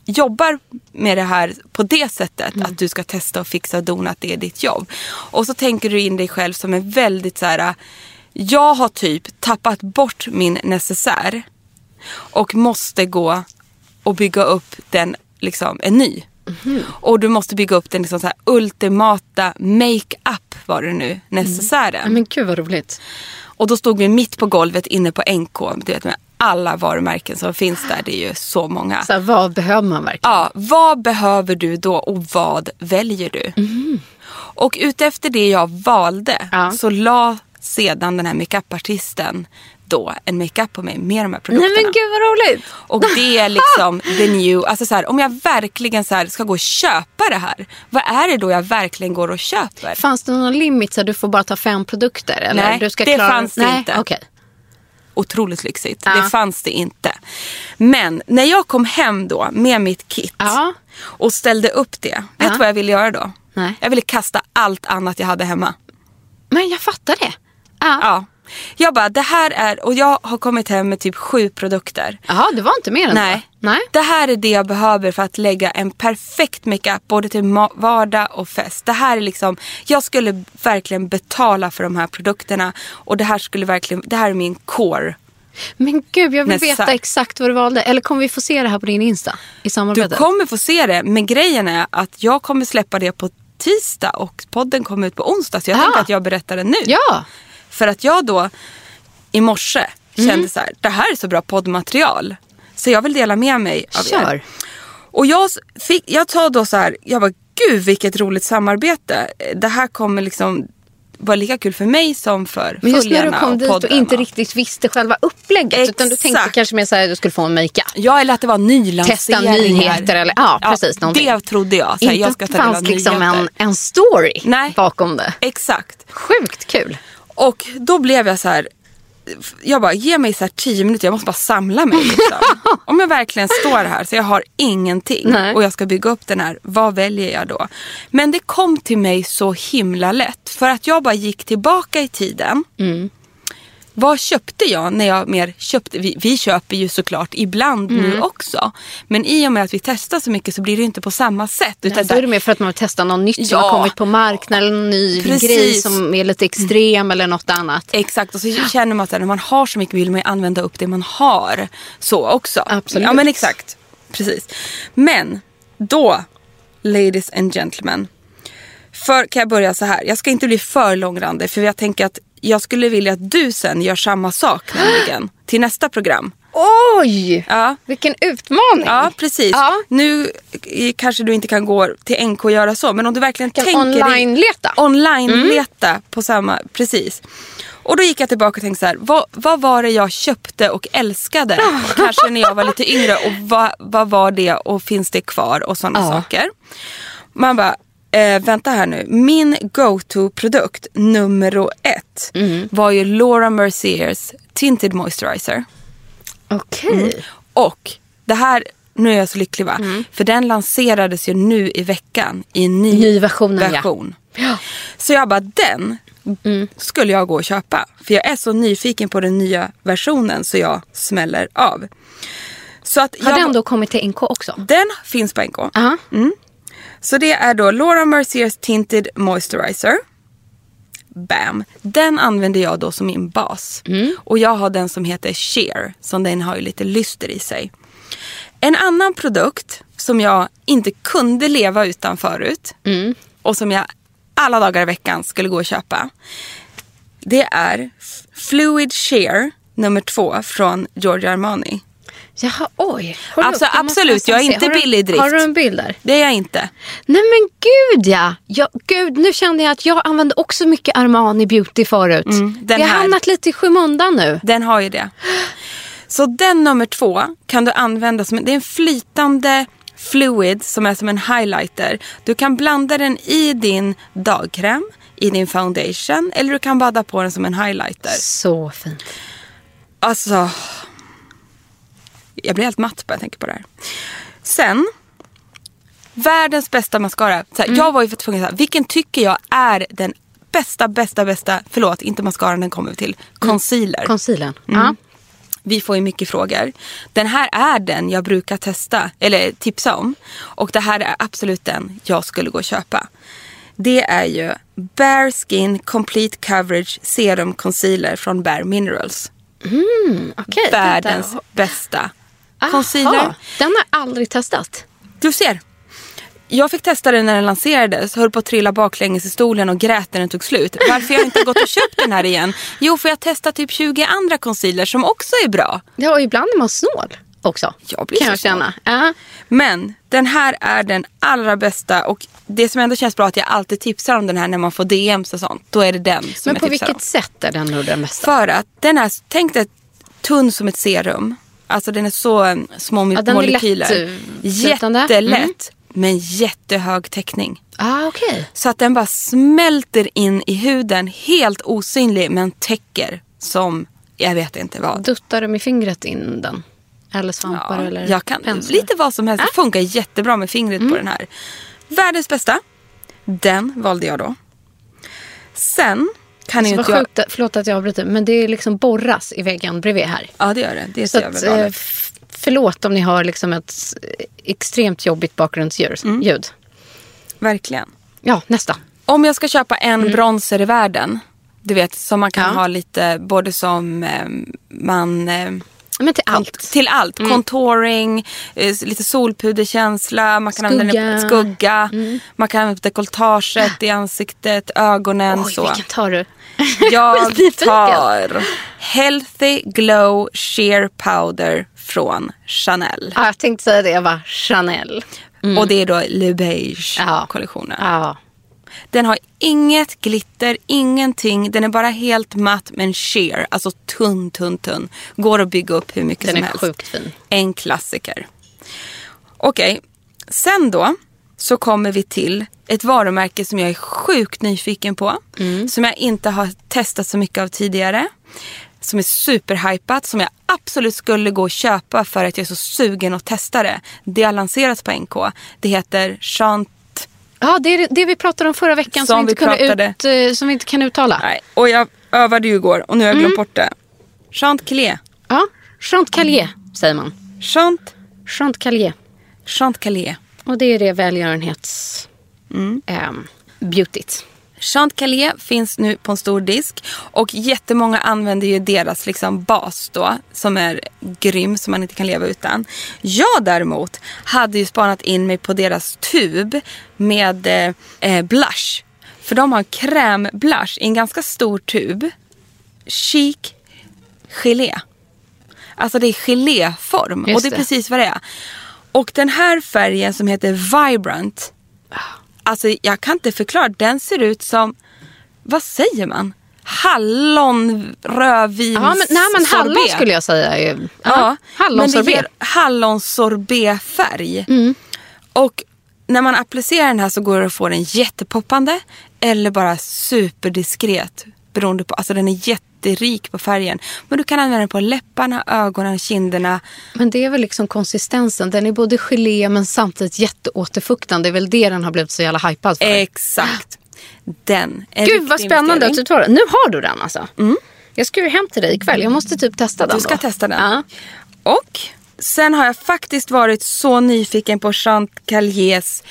jobbar med det här på det sättet att du ska testa och fixa och dona att det är ditt jobb. Och så tänker du in dig själv som en väldigt så här, jag har typ tappat bort min necessär och måste gå och bygga upp den, liksom en ny. Och du måste bygga upp den liksom så här ultimata make-up var det nu, necessären. Men gud vad roligt. Och då stod vi mitt på golvet inne på NK, du vet med alla varumärken som finns där, det är ju så många. Så här, vad behöver man verkligen? Ja, vad behöver du då och vad väljer du? Och utefter det jag valde Ja. så la sedan den här makeupartisten då en makeup på mig med de här produkterna. Nej men gud vad roligt. Och det är liksom (laughs) the new, alltså så här, om jag verkligen så här ska gå och köpa det här, vad är det då jag verkligen går och köper? Fanns det någon limit så att du får bara ta fem produkter? Eller? Nej, du ska det klara... fanns det Nej, inte. okej. Otroligt lyxigt. Ja. Det fanns det inte. Men när jag kom hem då med mitt kit Ja. och ställde upp det, vet Ja. du vad jag ville göra då? Nej. Jag ville kasta allt annat jag hade hemma. Men jag fattar det. Ja. Ja. Jag bara, det här är, och jag har kommit hem med typ sju produkter. Jaha, det var inte mer än Nej. så? Nej. Det här är det jag behöver för att lägga en perfekt makeup både till vardag och fest. Det här är liksom, jag skulle verkligen betala för de här produkterna och det här skulle verkligen, det här är min core. Men gud, jag vill Nästa. veta exakt vad du valde. Eller kommer vi få se det här på din Insta? I Du samarbetet? kommer få se det, men grejen är att jag kommer släppa det på tisdag och podden kommer ut på onsdag. Så jag Ah. tänker att jag berättar det nu. Ja. För att jag då i morse Mm. kände så här, det här är så bra poddmaterial. Så jag vill dela med mig av Kör. er. Och jag, fick, jag tar då så här, jag bara gud vilket roligt samarbete. Det här kommer liksom vara lika kul för mig som för Men just när följarna du kom och dit och inte riktigt visste själva upplägget. Utan du tänkte Exakt. kanske mer så här, du skulle få en makeup. Ja eller att det var nylanseringar. Testa nyheter eller ja, precis. någonting. Det trodde jag. Så här, inte jag ska att det fanns liksom en, en story Nej. bakom det. Exakt. Sjukt kul. Och då blev jag så här. Jag bara, ge mig så här tio minuter, jag måste bara samla mig. Liksom. (laughs) Om jag verkligen står här så jag har ingenting Nej. och jag ska bygga upp den här, vad väljer jag då? Men det kom till mig så himla lätt för att jag bara gick tillbaka i tiden. Vad köpte jag när jag mer köpte? Vi, vi köper ju såklart ibland nu också. Men i och med att vi testar så mycket så blir det inte på samma sätt. Utan Nej, då är det mer för att man vill testa något nytt som Ja. har kommit på marknaden. En ny Precis. grej som är lite extrem eller något annat. Exakt, och så känner man att när man har så mycket vill man ju använda upp det man har. Så också. Absolut. Ja men exakt. Precis. Men då, ladies and gentlemen. För kan jag börja så här. Jag ska inte bli för långrandig för jag tänker att jag skulle vilja att du sen gör samma sak nämligen. (gasps) Till nästa program. Oj! Ja. Vilken utmaning. Ja, precis. Ja. Nu eh, kanske du inte kan gå till NK och göra så, men om du verkligen Kan tänker... online-leta. Online-leta på samma... Precis. Och då gick jag tillbaka och tänkte så här, vad, vad var det jag köpte och älskade? (laughs) Kanske när jag var lite yngre och vad, vad var det och finns det kvar och sådana Ja. saker. Man bara, eh, vänta här nu. Min go-to-produkt nummer ett Mm. var ju Laura Merciers Tinted Moisturizer. Okej. Och det här, nu är jag så lycklig va? Mm. För den lanserades ju nu i veckan i en ny, Ny versionen, ja. version. Ja. Så jag bara, den Mm. skulle jag gå och köpa. För jag är så nyfiken på den nya versionen så jag smäller av. Så att Har jag, den då kommit till NK också? den finns på NK. Ja. Så det är då Laura Merciers Tinted Moisturizer. Bam. Den använder jag då som min bas. Och jag har den som heter Sheer. Som den har ju lite lyster i sig. En annan produkt som jag inte kunde leva utan förut. Och som jag alla dagar i veckan skulle gå och köpa. Det är Fluid Sheer nummer två från Giorgio Armani. Jaha, oj. Håll Alltså, upp, jag absolut, jag är se. inte Har billig i drift. Har du en bild där? Det är jag inte. Nej men gud ja. ja. Gud, nu kände jag att jag använde också mycket Armani Beauty förut. den jag har hamnat lite i skymundan nu. Den har ju det. Så den nummer två kan du använda som det är en flytande fluid som är som en highlighter. Du kan blanda den i din dagkräm, i din foundation eller du kan badda på den som en highlighter. Så fint. Alltså, jag blir helt matt bara jag tänker på det här. Sen, världens bästa mascara. Så här, Mm. Jag var ju för tvungen att säga, vilken tycker jag är den bästa, bästa, bästa, förlåt, inte mascaran den kommer vi till, concealer. Concealern. Mm. Ja. Vi får ju mycket frågor. Den här är den jag brukar testa, eller tipsa om. Och det här är absolut den jag skulle gå och köpa. Det är ju Bare Skin Complete Coverage Serum Concealer från Bare Minerals. Okej, Världens vänta. Aha, concealer. Den har jag aldrig testat. Du ser. Jag fick testa den när den lanserades, höll på att trilla baklänges i stolen och grät när den tog slut. Varför jag inte gått och köpt den här igen? Jo, för jag testat typ 20 andra concealers som också är bra. Ja, och ibland är man snål också. Jag blir kan så jag känna. Ja. Men den här är den allra bästa och det som ändå känns bra är att jag alltid tipsar om den här när man får DMs och sånt. Då är det den som Men jag på tipsar vilket om. sätt är den nu den bästa? För att den är, tänk dig tunn som ett serum. Alltså den är så eh, små Ja, molekyler. lätt, eh, flytande. Jättelätt. Men jättehög täckning. Ah, okej. Så att den bara smälter in i huden. Helt osynlig men täcker som jag vet inte vad. Duttar du med fingret in den? Eller svampar Ja, eller jag kan, penslar? lite vad som helst. Det funkar jättebra med fingret Mm. på den här. Världens bästa. Den valde jag då. Sen kan inte jag... sjukt, förlåt att jag avbryter, men det är liksom borras i väggen bredvid här. Ja det gör det. Det Så jag att, eh, förlåt om ni har liksom ett extremt jobbigt bakgrundsljud. Mm. Verkligen. Ja, nästa. Om jag ska köpa en bronzer i världen. Du vet som man kan Mm. Ja. ha lite både som eh, man... Eh, Men till allt. Till allt. Contouring, eh, lite solpuderkänsla, man kan använda den Skugga. skugga. Man kan använda dekolletaget i ansiktet, ögonen. Oj, så. vilken tar du? Jag (laughs) tar Healthy Glow Sheer Powder från Chanel. Ja, jag tänkte säga det, jag var Chanel. Och det är då Le Beige Ja. Ja. Den har inget glitter, ingenting. Den är bara helt matt men sheer. Alltså tunn, tunn, tunn. Går att bygga upp hur mycket Den som är helst. sjukt fin. En klassiker. Okej, sen då så kommer vi till ett varumärke som jag är sjukt nyfiken på. Mm. Som jag inte har testat så mycket av tidigare. Som är superhypat, som jag absolut skulle gå och köpa för att jag är så sugen att testa det. Det har lanserats på NK. Det heter Chant... Ja, det är det vi pratade om förra veckan som, Som vi, inte kunde pratade- ut, eh, som vi inte kan uttala. Nej, och jag övade ju igår och nu har jag glömt bort det. Chanticleer. Ja, Chantecalier säger man. Chant... Chantecalier. Chanticleer. Och det är det välgörenhets... Mm. ehm, beautyt. Chanticleer finns nu på en stor disk och jättemånga använder ju deras liksom bas då som är grym som man inte kan leva utan. Jag däremot hade ju spanat in mig på deras tub med eh, eh, blush. För de har en krämblush i en ganska stor tub. Chic gelé. Alltså det är geléform Just och det är det. precis vad det är. Och den här färgen som heter Vibrant Alltså jag kan inte förklara. Den ser ut som, vad säger man? Hallon rödvins Ja, men, nej, men hallon sorbet. skulle jag säga. är- Ja, hallonsorbet. hallonsorbetfärg. Mm. Och när man applicerar den här så går det att få den jättepoppande eller bara superdiskret. Beroende på, alltså den är jätterik på färgen. Men du kan använda den på läpparna, ögonen, kinderna. Men det är väl liksom konsistensen. Den är både gelé men samtidigt jätteåterfuktande. Det är väl det den har blivit så jävla hypad för. Exakt. Den. En Gud vad spännande att du tar den. Nu har du den alltså. Jag ska ju hem till dig ikväll. Jag måste typ testa den Du ska då. testa den. Ja. Och sen har jag faktiskt varit så nyfiken på Chantecaliers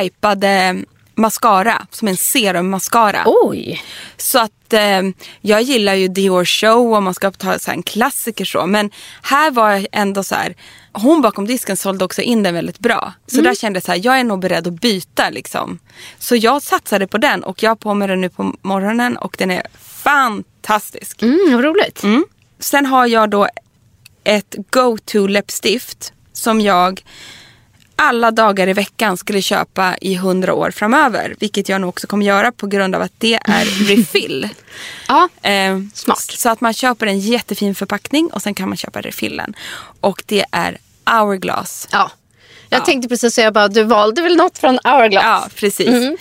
hypade mascara. Som en serummascara. Oj. Så att eh, jag gillar ju Dior Show om man ska ta så här en klassiker så. Men här var jag ändå så här. Hon bakom disken sålde också in den väldigt bra. Så där kände jag så här, jag är nog beredd att byta liksom. Så jag satsade på den och jag har på mig den nu på morgonen och den är fantastisk. Mm, vad roligt. Sen har jag då ett go-to läppstift som jag alla dagar i veckan skulle köpa i hundra år framöver. Vilket jag nog också kommer göra på grund av att det är (laughs) refill. Ja. Eh, Smart. Så att man köper en jättefin förpackning och sen kan man köpa refillen. Och det är Hourglass. ja. Jag tänkte precis säga bara, du valde väl något från Hourglass? Ja, precis. Mm.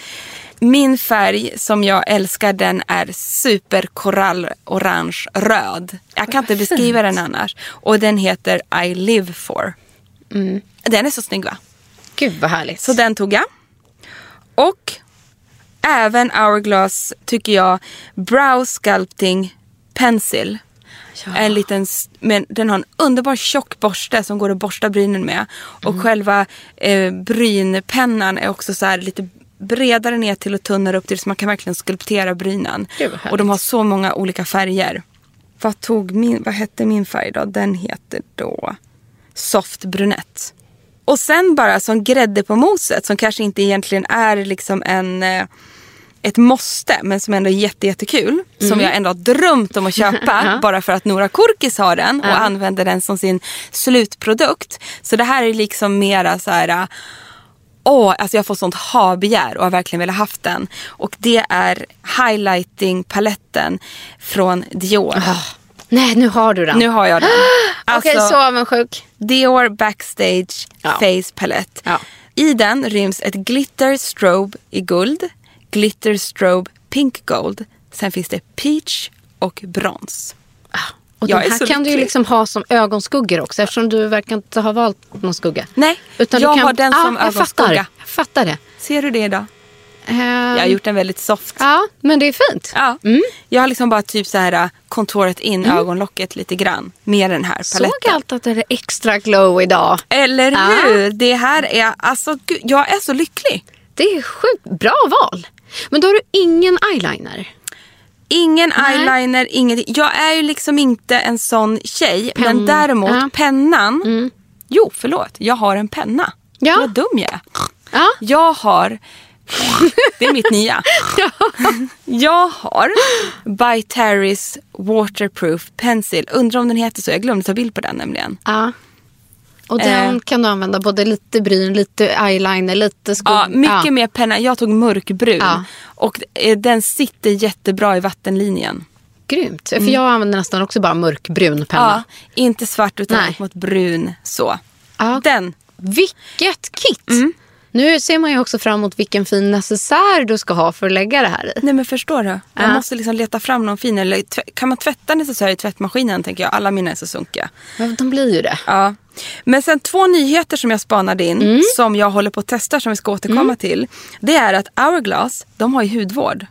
Min färg som jag älskar den är superkorall orange röd. Jag kan inte beskriva den annars. Och den heter I live for. Mm. Den är så snygg va? Gud vad härligt. Så den tog jag. Och även Hourglass tycker jag Brow Sculpting Pencil. En liten, men den har en underbar tjock borste som går att borsta brynen med. Och Mm. själva eh, brynpennan är också så här lite bredare ner till och tunnare upp till så man kan verkligen skulptera brynen. Och de har så många olika färger. Vad, tog min, vad hette min färg då? Den heter då Soft Brunett. Och sen bara som grädde på moset som kanske inte egentligen är liksom en, eh, ett måste men som ändå är jätte, jättekul. Som jag ändå har drömt om att köpa (laughs) bara för att Nora Korkis har den och använder den som sin slutprodukt. Så det här är liksom mera så här Åh, alltså jag får sånt ha-begär och har verkligen velat haft den. Och det är highlighting-paletten från Dior. Nej, nu har du den. Nu har jag den. (gasps) Okej, Alltså, så avundsjuk. Dior Backstage Ja. Face Palette. Ja. I den ryms ett glitter strobe i guld, glitter strobe pink gold. Sen finns det peach och brons. Och Jag de är här kan du liksom ha som ögonskuggor också eftersom du verkar inte ha valt någon skugga. Nej, Utan jag du kan... har den som jag ögonskugga. fattar. Jag fattar det. Ser du det idag? Ehm, Jag har gjort den väldigt soft. Ja, men det är fint. Ja. Jag har liksom bara typ så här äh, kontoret in ögonlocket lite grann med den här Såg paletten. allt att det är extra glow idag. Eller Ja. hur? Det här är, alltså gud, jag är så lycklig. Det är sjukt bra val. Men då har du ingen eyeliner. Ingen Nej. eyeliner, ingenting. Jag är ju liksom inte en sån tjej. Penn- Men däremot ja. Mm. pennan. Jo, förlåt. Jag har en penna. Ja. Vad dum jag är. Ja. Jag har... Det är mitt nya. Jag har By Terry's Waterproof Pencil. Undrar om den heter så. Jag glömde ta bild på den nämligen. ja. Och den Eh. kan du använda både lite bryn, lite eyeliner, lite skugg. Ja, mycket mer penna. Jag tog mörkbrun. Ja. Och eh, den sitter jättebra i vattenlinjen. Grymt. För jag använder nästan också bara mörkbrun penna. Ja, inte svart utan Nej. mot brun. Så. Ja. Den. Vilket kit! Mm. Nu ser man ju också fram emot vilken fin necessär du ska ha för att lägga det här i. Nej men förstår du? Man Ja. måste liksom leta fram någon fin. Eller, kan man tvätta necessär i tvättmaskinen tänker jag. Alla mina är så sunkiga. Men de blir ju det. Ja. Men sen två nyheter som jag spanade in. Mm. Som jag håller på att testa som vi ska återkomma till. Det är att Hourglass, de har ju hudvård.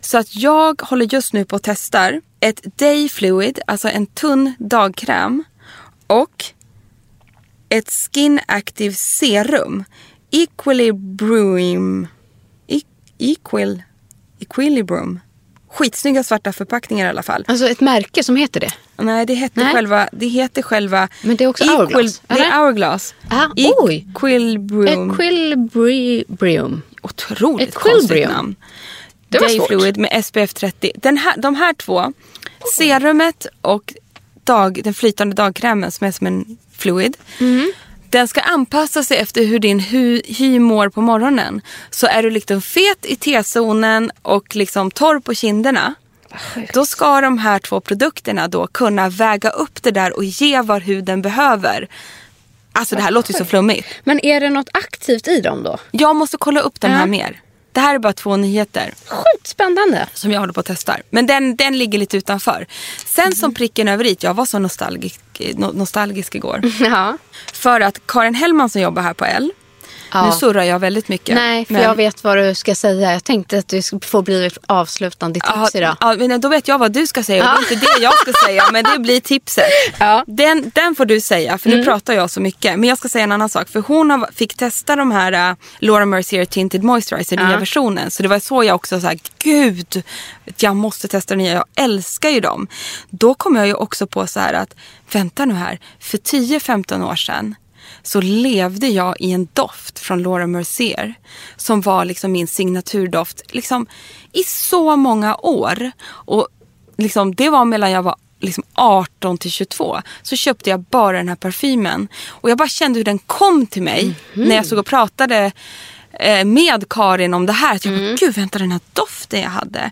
Så att jag håller just nu på att testar ett Day Fluid, alltså en tunn dagkräm. Och ett Skin Active Serum. Equilibrium. E- Equil, Equilibrium. Skitsnygga svarta förpackningar i alla fall. Alltså ett märke som heter det. Nej, det heter Nej. själva... Det heter själva Men det är också Hourglass, Det är? Hourglass. Ah, oj. Equilibrium. Equilibrium. Otroligt Equilibrium. konstigt namn. Det var Day svårt. Fluid med SPF 30. Den här, de här två, serumet och dag, den flytande dagkrämen som är som en fluid. Mm. Den ska anpassa sig efter hur din hy, hy mår på morgonen. Så är du liksom fet i T-zonen och liksom torr på kinderna. Då ska de här två produkterna då kunna väga upp det där och ge vad huden behöver. Alltså det här låter ju så flummigt. Men är det något aktivt i dem då? Jag måste kolla upp den här mer. Det här är bara två nyheter Sjukt spännande. som jag håller på att testa. Men den, den ligger lite utanför. Sen som pricken över i, jag var så nostalgisk, no, nostalgisk igår. (laughs) Ja. För att Karin Hellman som jobbar här på L, Ja. nu surrar jag väldigt mycket. Nej, för men- jag vet vad du ska säga. Jag tänkte att du får bli ett avslutande tips Ja, idag. ja, men då vet jag vad du ska säga. Ja. Det är inte det jag ska säga, men det blir tipset. (laughs) Ja. Mm. Den, den får du säga, för nu pratar jag så mycket. Men jag ska säga en annan sak. För hon har, fick testa de här uh, Laura Mercier Tinted Moisturizer, nya Ja. versionen. Så det var så jag också sa, gud, jag måste testa den nya. Jag älskar ju dem. Då kom jag ju också på så här att, vänta nu här, för 10-15 år sedan så levde jag i en doft från Laura Mercier som var liksom min signaturdoft liksom, i så många år. Och liksom, det var mellan jag var liksom 18 till 22 så köpte jag bara den här parfymen. Och jag bara kände hur den kom till mig när jag stod och pratade eh, med Karin om det här. Att jag bara, gud vänta den här doften jag hade.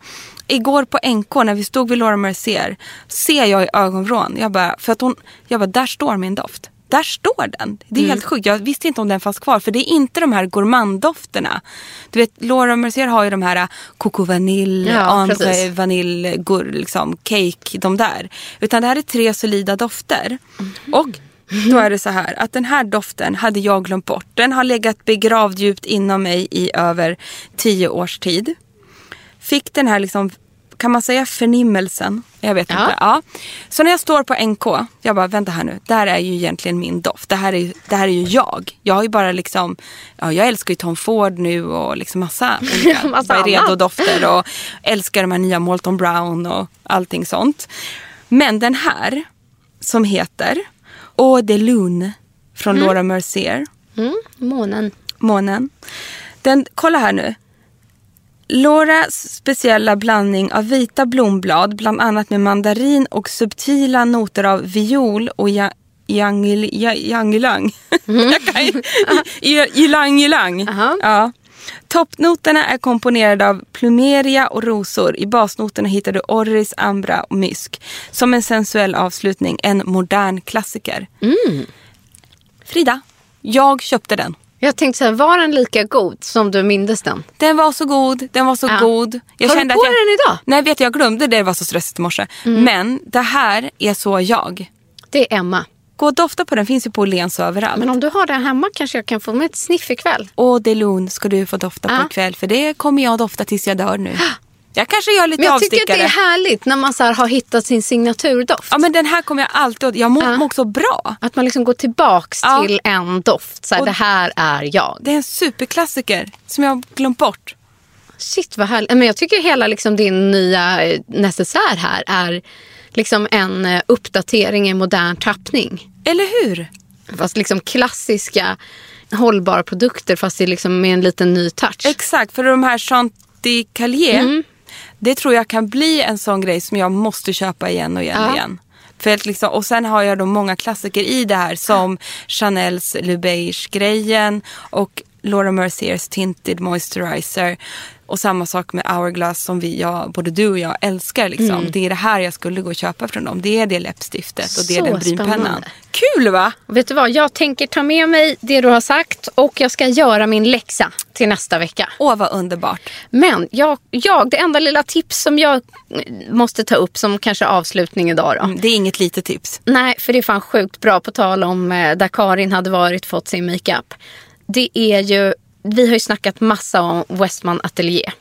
Igår på NK när vi stod vid Laura Mercier ser jag i ögonvrån. Jag bara, för att hon, jag bara, där står min doft. Där står den. Det är Mm. helt sjukt. Jag visste inte om den fanns kvar. För det är inte de här gourmanddofterna. Du vet, Laura Mercier har ju de här Coco Vanille, Ja, precis. Vanille, gur, liksom, Cake, de där. Utan det här är tre solida dofter. Mhm. Och då är det så här att den här doften hade jag glömt bort. Den har legat begravd djupt inom mig i över tio års tid. Fick den här liksom, kan man säga förnimmelsen? Jag vet Ja. inte. Ja. Så när jag står på NK, jag bara vänta här nu, det här är ju egentligen min doft. Det här är, det här är ju jag. Jag har ju bara liksom, ja jag älskar ju Tom Ford nu och liksom massa (laughs) olika Massa. Byredo-dofter och älskar de här nya Molton Brown och allting sånt. Men den här som heter Eau de Lune från Laura Mercier, Mm, månen. månen. Den, kolla här nu. Lauras speciella blandning av vita blomblad, bland annat med mandarin och subtila noter av viol och ja- yangil- ja- yangilang. (laughs) (laughs) Ylang-ylang. Ja. Toppnoterna är komponerade av plumeria och rosor. I basnoterna hittar du orris, ambra och mysk. Som en sensuell avslutning, en modern klassiker. Frida, jag köpte den. Jag tänkte så här, var den lika god som du mindes den? Den var så god, den var så Ja. god. Jag Har du kände på att jag, den idag? Mm. Nej, vet du, jag glömde det, det var så stressigt i morse. Men det här är så jag. Det är Emma. Gå och dofta på den, finns ju på Åhléns överallt. Men om du har den hemma kanske jag kan få med ett sniff ikväll. Och Delun ska du få dofta Ja. på ikväll, för det kommer jag dofta tills jag dör nu. (gasps) Jag kanske gör lite Men jag tycker att avstickare. det är härligt när man så har hittat sin signaturdoft. Ja, men den här kommer jag alltid åt. Jag mår Ja. också bra. Att man liksom går tillbaks Ja. till en doft. Så här, det här är jag. Det är en superklassiker som jag har glömt bort. Shit vad härligt. Men jag tycker hela liksom din nya eh, necessär här är liksom en eh, uppdatering i modern tappning. Eller hur? Fast liksom klassiska hållbara produkter fast det liksom med en liten ny touch. Exakt, för de här Chanticalier, Mm. Det tror jag kan bli en sån grej som jag måste köpa igen och igen och Ja. igen. För att liksom, och sen har jag då många klassiker i det här som Chanels Le Beige-grejen och Laura Merciers Tinted Moisturizer. Och samma sak med Hourglass som vi, jag, både du och jag älskar. Liksom. Mm. Det är det här jag skulle gå och köpa från dem. Det är det läppstiftet och det är den brynpennan. spännande. Kul va? Vet du vad? Jag tänker ta med mig det du har sagt och jag ska göra min läxa till nästa vecka. Åh vad underbart. Men jag, jag, det enda lilla tips som jag måste ta upp som kanske avslutning idag då. Mm, Det är inget litet tips. Nej, för det är fan sjukt bra på tal om eh, där Karin hade varit fått sin makeup. Det är ju, vi har ju snackat massa om Westman Atelier.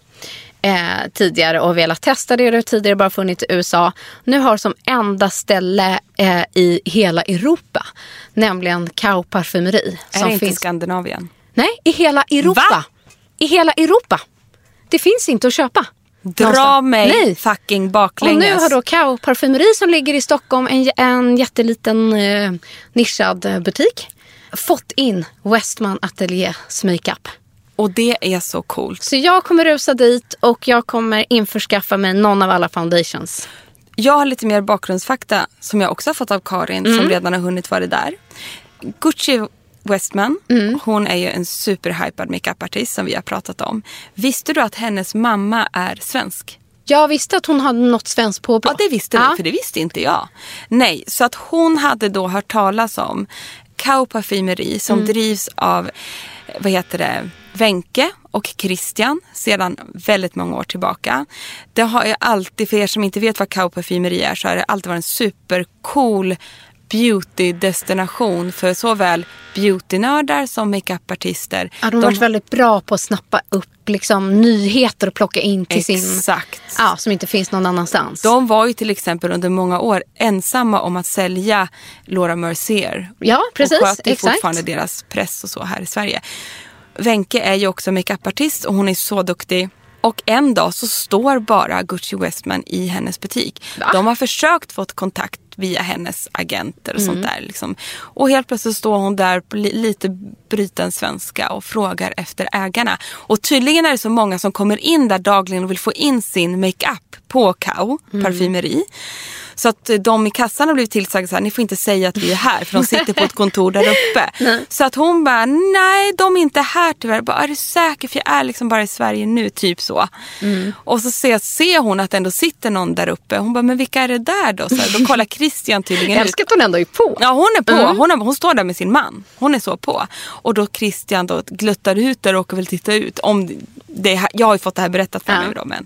Eh, tidigare och velat testa det. Det har tidigare bara funnits i USA. Nu har som enda ställe eh, i hela Europa. Nämligen Kao parfymeri. Är som det inte finns Skandinavien? Nej, i hela Europa. Va? I hela Europa. Det finns inte att köpa. Dra någonstans. mig Nej. fucking Och baklänges. nu har då Kao parfymeri som ligger i Stockholm, en, en jätteliten eh, nischad eh, butik, fått in Westman Ateliers makeup. Och det är så coolt. Så jag kommer rusa dit och jag kommer införskaffa mig någon av alla foundations. Jag har lite mer bakgrundsfakta som jag också har fått av Karin Mm. som redan har hunnit vara där. Gucci Westman, Mm. hon är ju en superhypad makeupartist som vi har pratat om. Visste du att hennes mamma är svensk? Jag visste att hon hade något svenskt påbrå. Ja, det visste Ja. du, för det visste inte jag. Nej, så att hon hade då hört talas om Kao parfymeri som Mm. drivs av, vad heter det, Wenke och Christian sedan väldigt många år tillbaka. Det har ju alltid, för er som inte vet vad Kao parfymeri är, så har det alltid varit en supercool beauty-destination för såväl beautynördar som makeupartister. Ja, de har varit väldigt bra på att snappa upp liksom, nyheter och plocka in till sin... Exakt. Ja, som inte finns någon annanstans. De var ju till exempel under många år ensamma om att sälja Laura Mercier. Ja, precis. Och sköter Exakt. fortfarande deras press och så här i Sverige. Wenke är ju också makeupartist och hon är så duktig. Och en dag så står bara Gucci Westman i hennes butik. Va? De har försökt få kontakt via hennes agenter och Mm. sånt där. Liksom. Och helt plötsligt står hon där på li- lite bruten svenska och frågar efter ägarna. Och tydligen är det så många som kommer in där dagligen och vill få in sin makeup på Kao Mm. parfymeri. Så att eh, de i kassan har blivit tillsagda så här, ni får inte säga att vi är här för de sitter på ett (laughs) kontor där uppe. så att hon bara, nej de är inte här tyvärr. Jag bara, är du säker? För jag är liksom bara i Sverige nu, typ så. Och så ser, ser hon att det ändå sitter någon där uppe. Hon bara, men vilka är det där då? Så här, då kollar (laughs) Christian tydligen Jag ut. älskar att hon ändå är på. Ja hon är på. Hon, är, hon står där med sin man. Hon är så på. Och då Christian då gluttar ut där och åker väl titta ut. Om det, jag har ju fått det här berättat för Ja. mig då. Men,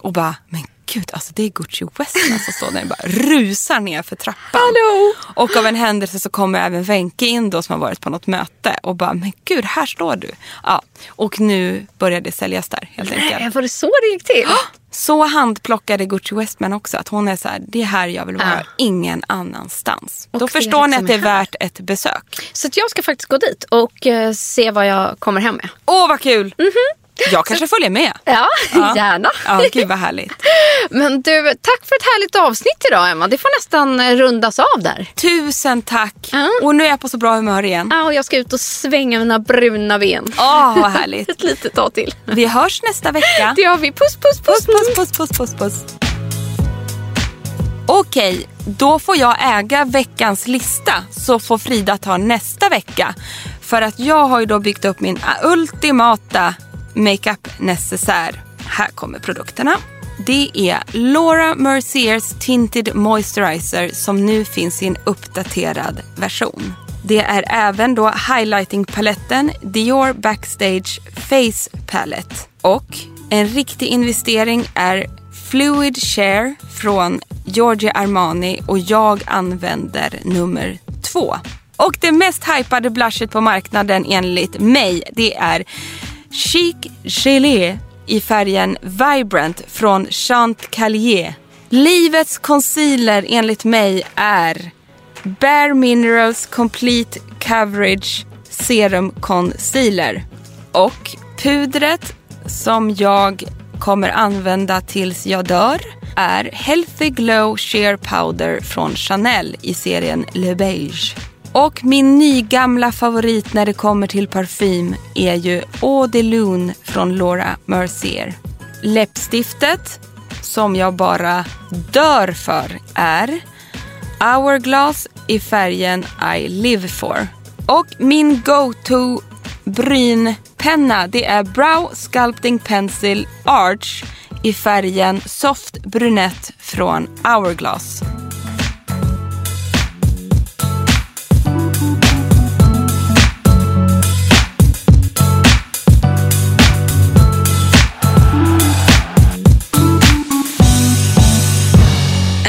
och bara, men gud alltså det är Gucci Westman som står där och bara rusar ner för trappan. Hallå! Och av en händelse så kommer även Wenke in då som har varit på något möte och bara, men gud här står du. Ja, och nu börjar det säljas där helt enkelt. Var det så det gick till? Så handplockade Gucci Westman också. Att hon är så här, det är här jag vill vara, Ja. ingen annanstans. Och Då förstår ni att det är värt ett besök. Så jag ska faktiskt gå dit och eh, se vad jag kommer hem med. Åh vad kul! Jag kanske följer med. Ja, (laughs) Ja. gärna. Ja, gud vad härligt. (laughs) Men du, tack för ett härligt avsnitt idag Emma. Det får nästan eh, rundas av där. Tusen tack. Ja. Och nu är jag på så bra humör igen. Ja, och jag ska ut och svänga mina bruna ben. Åh vad härligt. (laughs) Ett litet tag till. Vi hörs nästa vecka. Det gör vi. Puss, puss, puss. Puss, puss, puss, puss, puss, puss. Okej, då får jag äga veckans lista så får Frida ta nästa vecka. För att jag har ju då byggt upp min ultimata makeup necessär. Här kommer produkterna. Det är Laura Merciers Tinted Moisturizer som nu finns i en uppdaterad version. Det är även då highlighting-paletten Dior Backstage Face Palette. Och en riktig investering är Fluid Share från Giorgio Armani och jag använder nummer två. Och det mest hypade blushet på marknaden enligt mig det är Chic Gelé i färgen Vibrant från Chanticleer. Livets concealer enligt mig är Bare Minerals Complete Coverage Serum Concealer. Och pudret som jag kommer använda tills jag dör är Healthy Glow Sheer Powder från Chanel i serien Le Beige. Och min nygamla favorit när det kommer till parfym är ju Eau de Lune från Laura Mercier. Läppstiftet som jag bara dör för är Hourglass i färgen I live for. Och min go-to brynpenna det är Brow Sculpting Pencil Arch i färgen Soft Brunette från Hourglass.